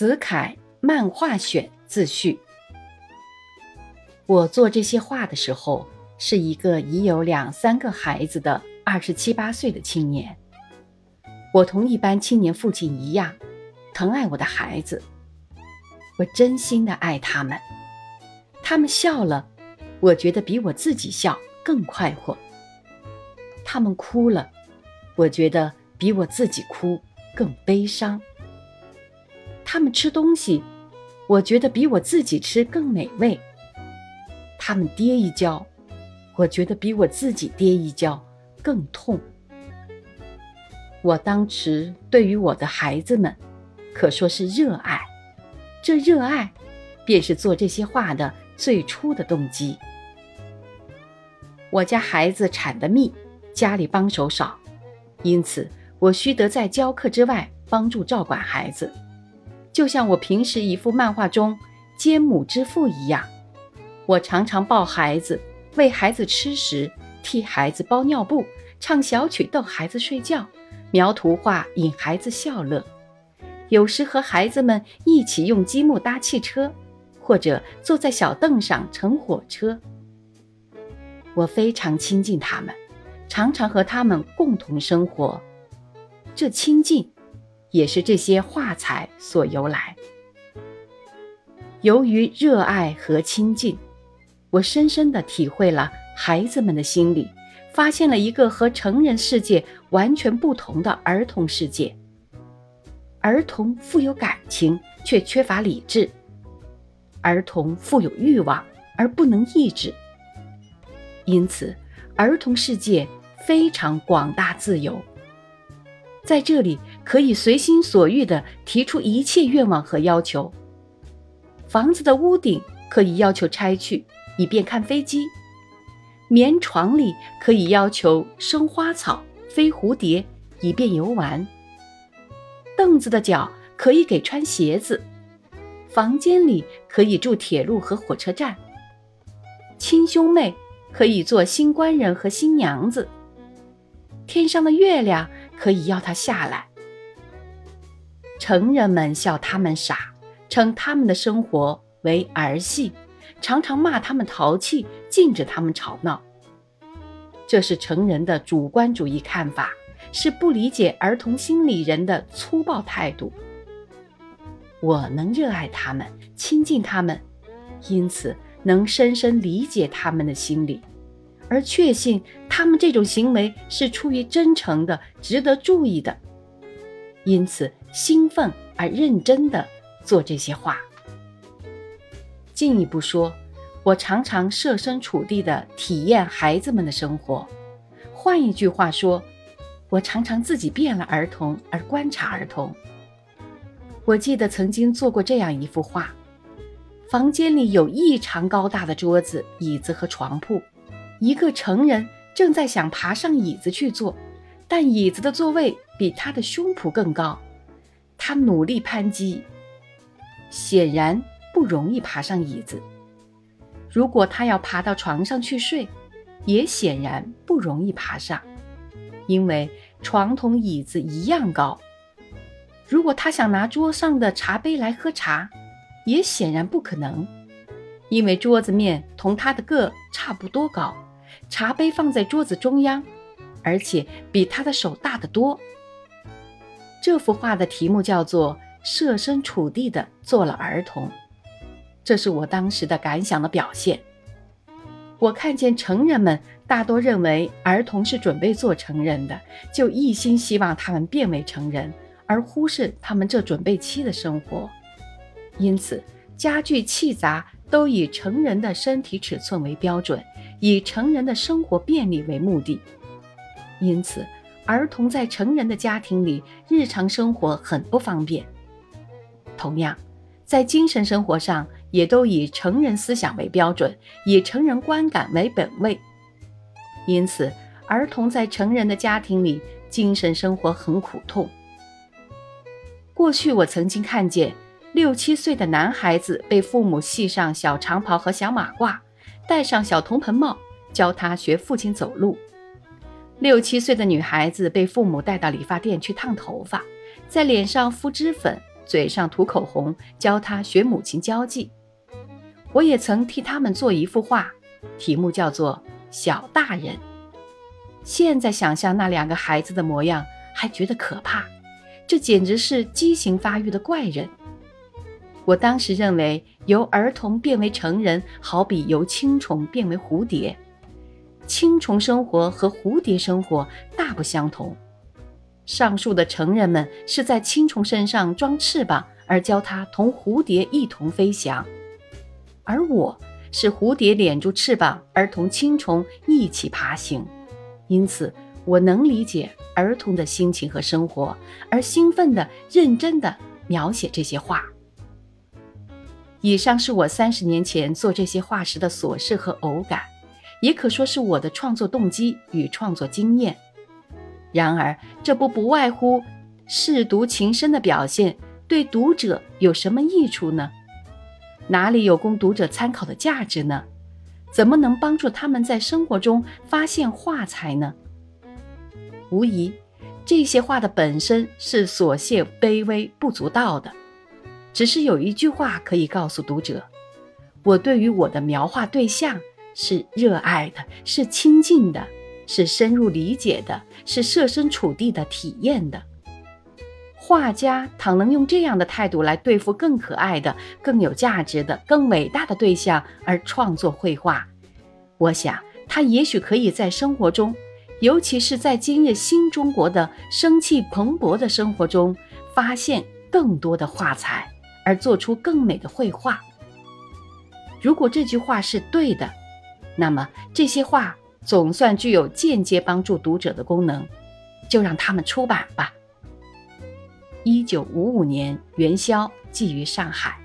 子凯漫画选自序。我做这些画的时候，是一个已有两三个孩子的二十七八岁的青年。我同一般青年父亲一样，疼爱我的孩子。我真心的爱他们，他们笑了，我觉得比我自己笑更快活。他们哭了，我觉得比我自己哭更悲伤。他们吃东西，我觉得比我自己吃更美味。他们跌一跤，我觉得比我自己跌一跤更痛。我当时对于我的孩子们，可说是热爱。这热爱，便是做这些画的最初的动机。我家孩子产的密，家里帮手少，因此我须得在教课之外帮助照管孩子。就像我平时一幅漫画中兼母之父一样，我常常抱孩子，喂孩子吃食，替孩子包尿布，唱小曲逗孩子睡觉，描图画引孩子笑乐。有时和孩子们一起用积木搭汽车，或者坐在小凳上乘火车。我非常亲近他们，常常和他们共同生活。这亲近。也是这些画材所由来。由于热爱和亲近，我深深地体会了孩子们的心理，发现了一个和成人世界完全不同的儿童世界。儿童富有感情，却缺乏理智；儿童富有欲望，而不能抑制。因此，儿童世界非常广大自由。在这里，可以随心所欲地提出一切愿望和要求。房子的屋顶可以要求拆去，以便看飞机；棉床里可以要求生花草、飞蝴蝶，以便游玩；凳子的脚可以给穿鞋子；房间里可以住铁路和火车站；亲兄妹可以做新官人和新娘子；天上的月亮。可以要他下来。成人们笑他们傻，称他们的生活为儿戏，常常骂他们淘气，禁止他们吵闹。这是成人的主观主义看法，是不理解儿童心理人的粗暴态度。我能热爱他们，亲近他们，因此能深深理解他们的心理。而确信他们这种行为是出于真诚的，值得注意的，因此兴奋而认真的做这些话。进一步说，我常常设身处地的体验孩子们的生活。换一句话说，我常常自己变了儿童而观察儿童。我记得曾经做过这样一幅画：房间里有异常高大的桌子、椅子和床铺。一个成人正在想爬上椅子去坐，但椅子的座位比他的胸脯更高。他努力攀击，显然不容易爬上椅子。如果他要爬到床上去睡，也显然不容易爬上，因为床同椅子一样高。如果他想拿桌上的茶杯来喝茶，也显然不可能，因为桌子面同他的个差不多高。茶杯放在桌子中央，而且比他的手大得多。这幅画的题目叫做“设身处地的做了儿童”，这是我当时的感想的表现。我看见成人们大多认为儿童是准备做成人的，就一心希望他们变为成人，而忽视他们这准备期的生活。因此，家具器杂都以成人的身体尺寸为标准。以成人的生活便利为目的，因此，儿童在成人的家庭里日常生活很不方便。同样，在精神生活上也都以成人思想为标准，以成人观感为本位。因此，儿童在成人的家庭里精神生活很苦痛。过去，我曾经看见六七岁的男孩子被父母系上小长袍和小马褂。戴上小铜盆帽，教他学父亲走路。六七岁的女孩子被父母带到理发店去烫头发，在脸上敷脂粉，嘴上涂口红，教她学母亲交际。我也曾替他们做一幅画，题目叫做《小大人》。现在想象那两个孩子的模样，还觉得可怕。这简直是畸形发育的怪人。我当时认为，由儿童变为成人，好比由青虫变为蝴蝶。青虫生活和蝴蝶生活大不相同。上述的成人们是在青虫身上装翅膀，而教它同蝴蝶一同飞翔；而我是蝴蝶敛住翅膀，而同青虫一起爬行。因此，我能理解儿童的心情和生活，而兴奋地、认真地描写这些画。以上是我三十年前做这些画时的琐事和偶感，也可说是我的创作动机与创作经验。然而，这不不外乎舐犊情深的表现，对读者有什么益处呢？哪里有供读者参考的价值呢？怎么能帮助他们在生活中发现画才呢？无疑，这些画的本身是琐屑、卑微、不足道的。只是有一句话可以告诉读者：我对于我的描画对象是热爱的，是亲近的。是深入理解的，是设身处地的体验的。画家倘能用这样的态度来对付更可爱的、更有价值的、更伟大的对象而创作绘画，我想他也许可以在生活中，尤其是在今日新中国的生气蓬勃的生活中，发现更多的画材，而做出更美的绘画。如果这句话是对的，那么这些话。总算具有间接帮助读者的功能，就让他们出版吧。一九五五年元宵寄于上海。